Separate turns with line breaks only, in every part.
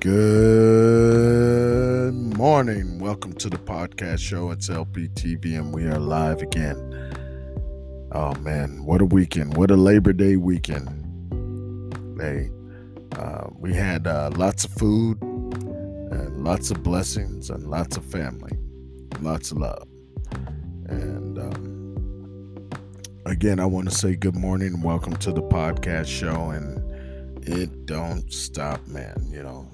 Good morning. Welcome to the podcast show. It's LPTV and we are live again. Oh man, what a weekend. What a Labor Day weekend. Hey, uh, we had uh, lots of food and lots of blessings and lots of family, lots of love. And um, again, I want to say good morning welcome to the podcast show. And it don't stop, man. You know,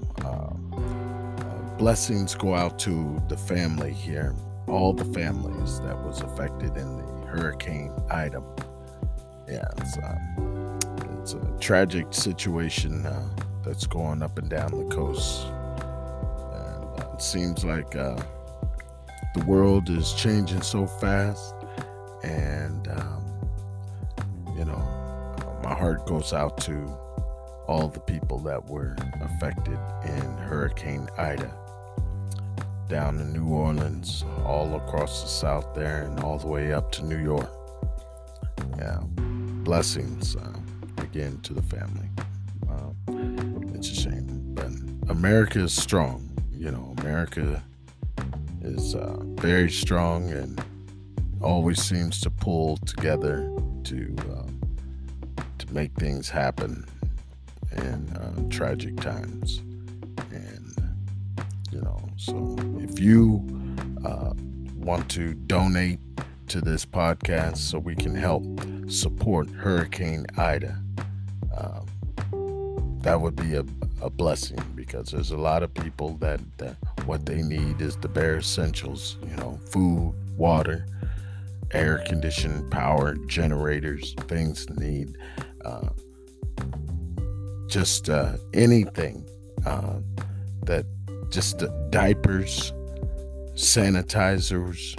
blessings go out to the family here, all the families that was affected in the Hurricane Ida. Yeah, it's, uh, it's a tragic situation uh, that's going up and down the coast. And uh, it seems like uh, the world is changing so fast, and um, you know, my heart goes out to all the people that were affected in Hurricane Ida down in New Orleans, all across the south there, and all the way up to New York. Yeah, blessings uh, again to the family. Uh, it's a shame, but America is strong. You know, America is uh, very strong and always seems to pull together to uh, to make things happen in uh, tragic times. And, you know, so if you uh, want to donate to this podcast so we can help support Hurricane Ida, uh, that would be a, a blessing because there's a lot of people that, that what they need is the bare essentials, you know, food, water, air conditioning, power, generators, things need. Uh, just uh, anything uh, that just uh, diapers, sanitizers,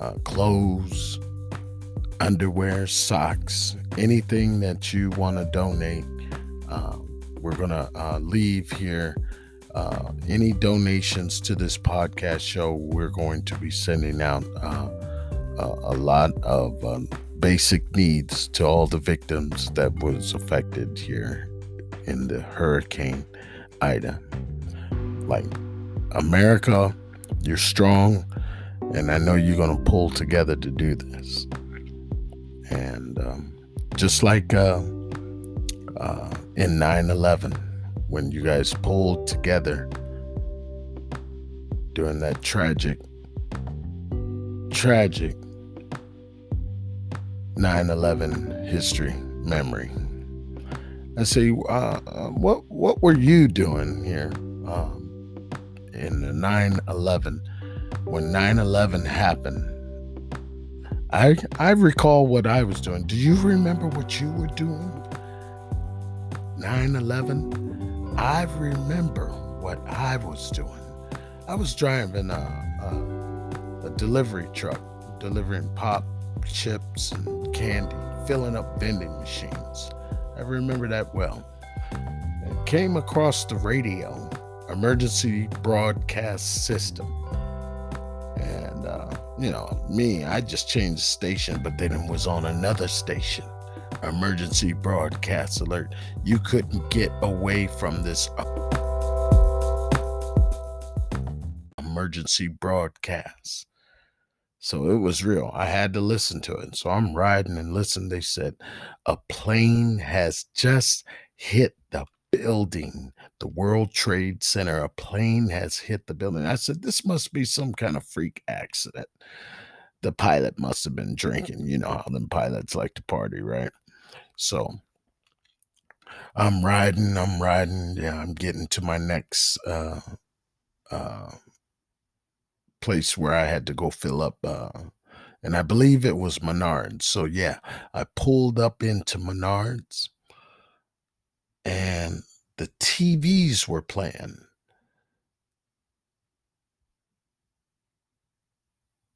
uh, clothes, underwear, socks, anything that you want to donate. Uh, we're going to uh, leave here. any donations to this podcast show, we're going to be sending out a lot of um, basic needs to all the victims that was affected here in the Hurricane Ida. Like, America, you're strong, and I know you're going to pull together to do this. And um, just like uh, uh, in 9 11, when you guys pulled together during that tragic, tragic 9 11 history memory. I say, uh, what what were you doing here um, in the 9/11 when 9/11 happened? I I recall what I was doing. Do you remember what you were doing? 9/11. I remember what I was doing. I was driving a, a, a delivery truck, delivering pop chips and candy, filling up vending machines. I remember that well. It came across the radio, emergency broadcast system. And, uh, you know, me, I just changed the station, but then it was on another station. Emergency broadcast alert. You couldn't get away from this emergency broadcast. So it was real. I had to listen to it. So I'm riding and listen. They said a plane has just hit the building, the World Trade Center. A plane has hit the building. I said, this must be some kind of freak accident. The pilot must have been drinking. You know how them pilots like to party, right? So I'm riding, I'm riding. Yeah, I'm getting to my next uh uh place where I had to go fill up. Uh, and I believe it was Menards. So yeah, I pulled up into Menards and the TVs were playing.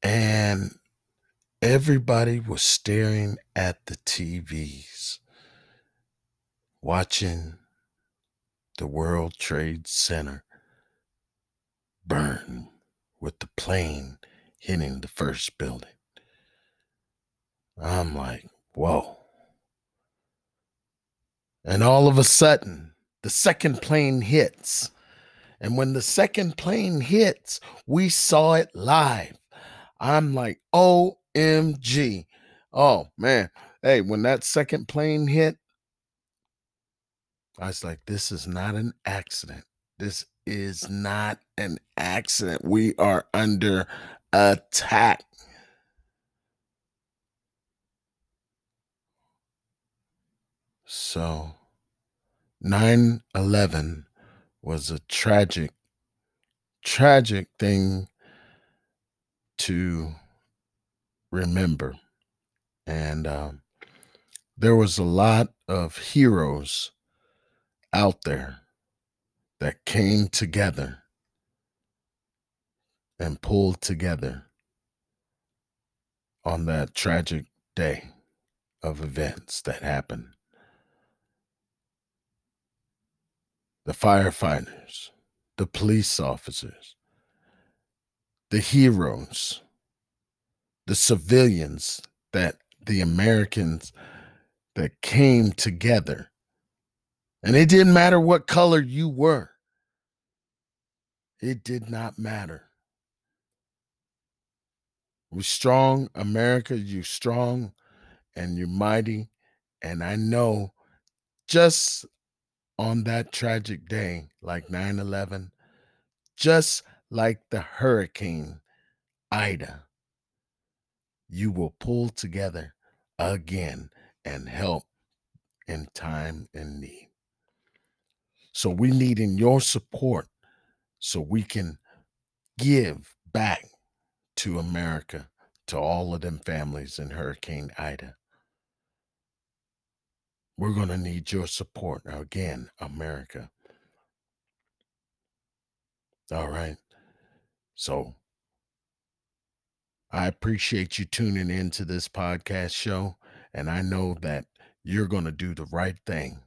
And everybody was staring at the TVs, watching the World Trade Center burn with the plane hitting the first building. I'm like, whoa. And all of a sudden, the second plane hits And when the second plane hits, we saw it live. I'm like, OMG. Oh, man. Hey, when that second plane hit, I was like, this is not an accident. This is not an accident. We are under attack. So 9 11 was a tragic, tragic thing to remember. And um, there was a lot of heroes out there that came together and pulled together on that tragic day of events that happened. The firefighters, the police officers, the heroes, the civilians that the Americans that came together. And it didn't matter what color you were. It did not matter. We're strong, America. You're strong and you're mighty. And I know just on that tragic day, like 9 11, just like the hurricane Ida, you will pull together again and help in time and need. So we need in your support so we can give back to America, to all of them families in Hurricane Ida. We're going to need your support. Again, America. All right. So I appreciate you tuning in to this podcast show. And I know that you're going to do the right thing.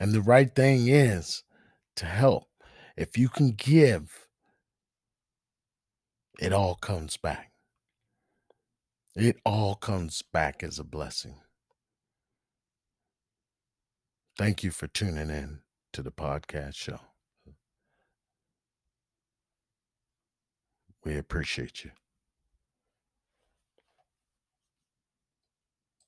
And the right thing is to help. If you can give, it all comes back. It all comes back as a blessing. Thank you for tuning in to the podcast show. We appreciate you.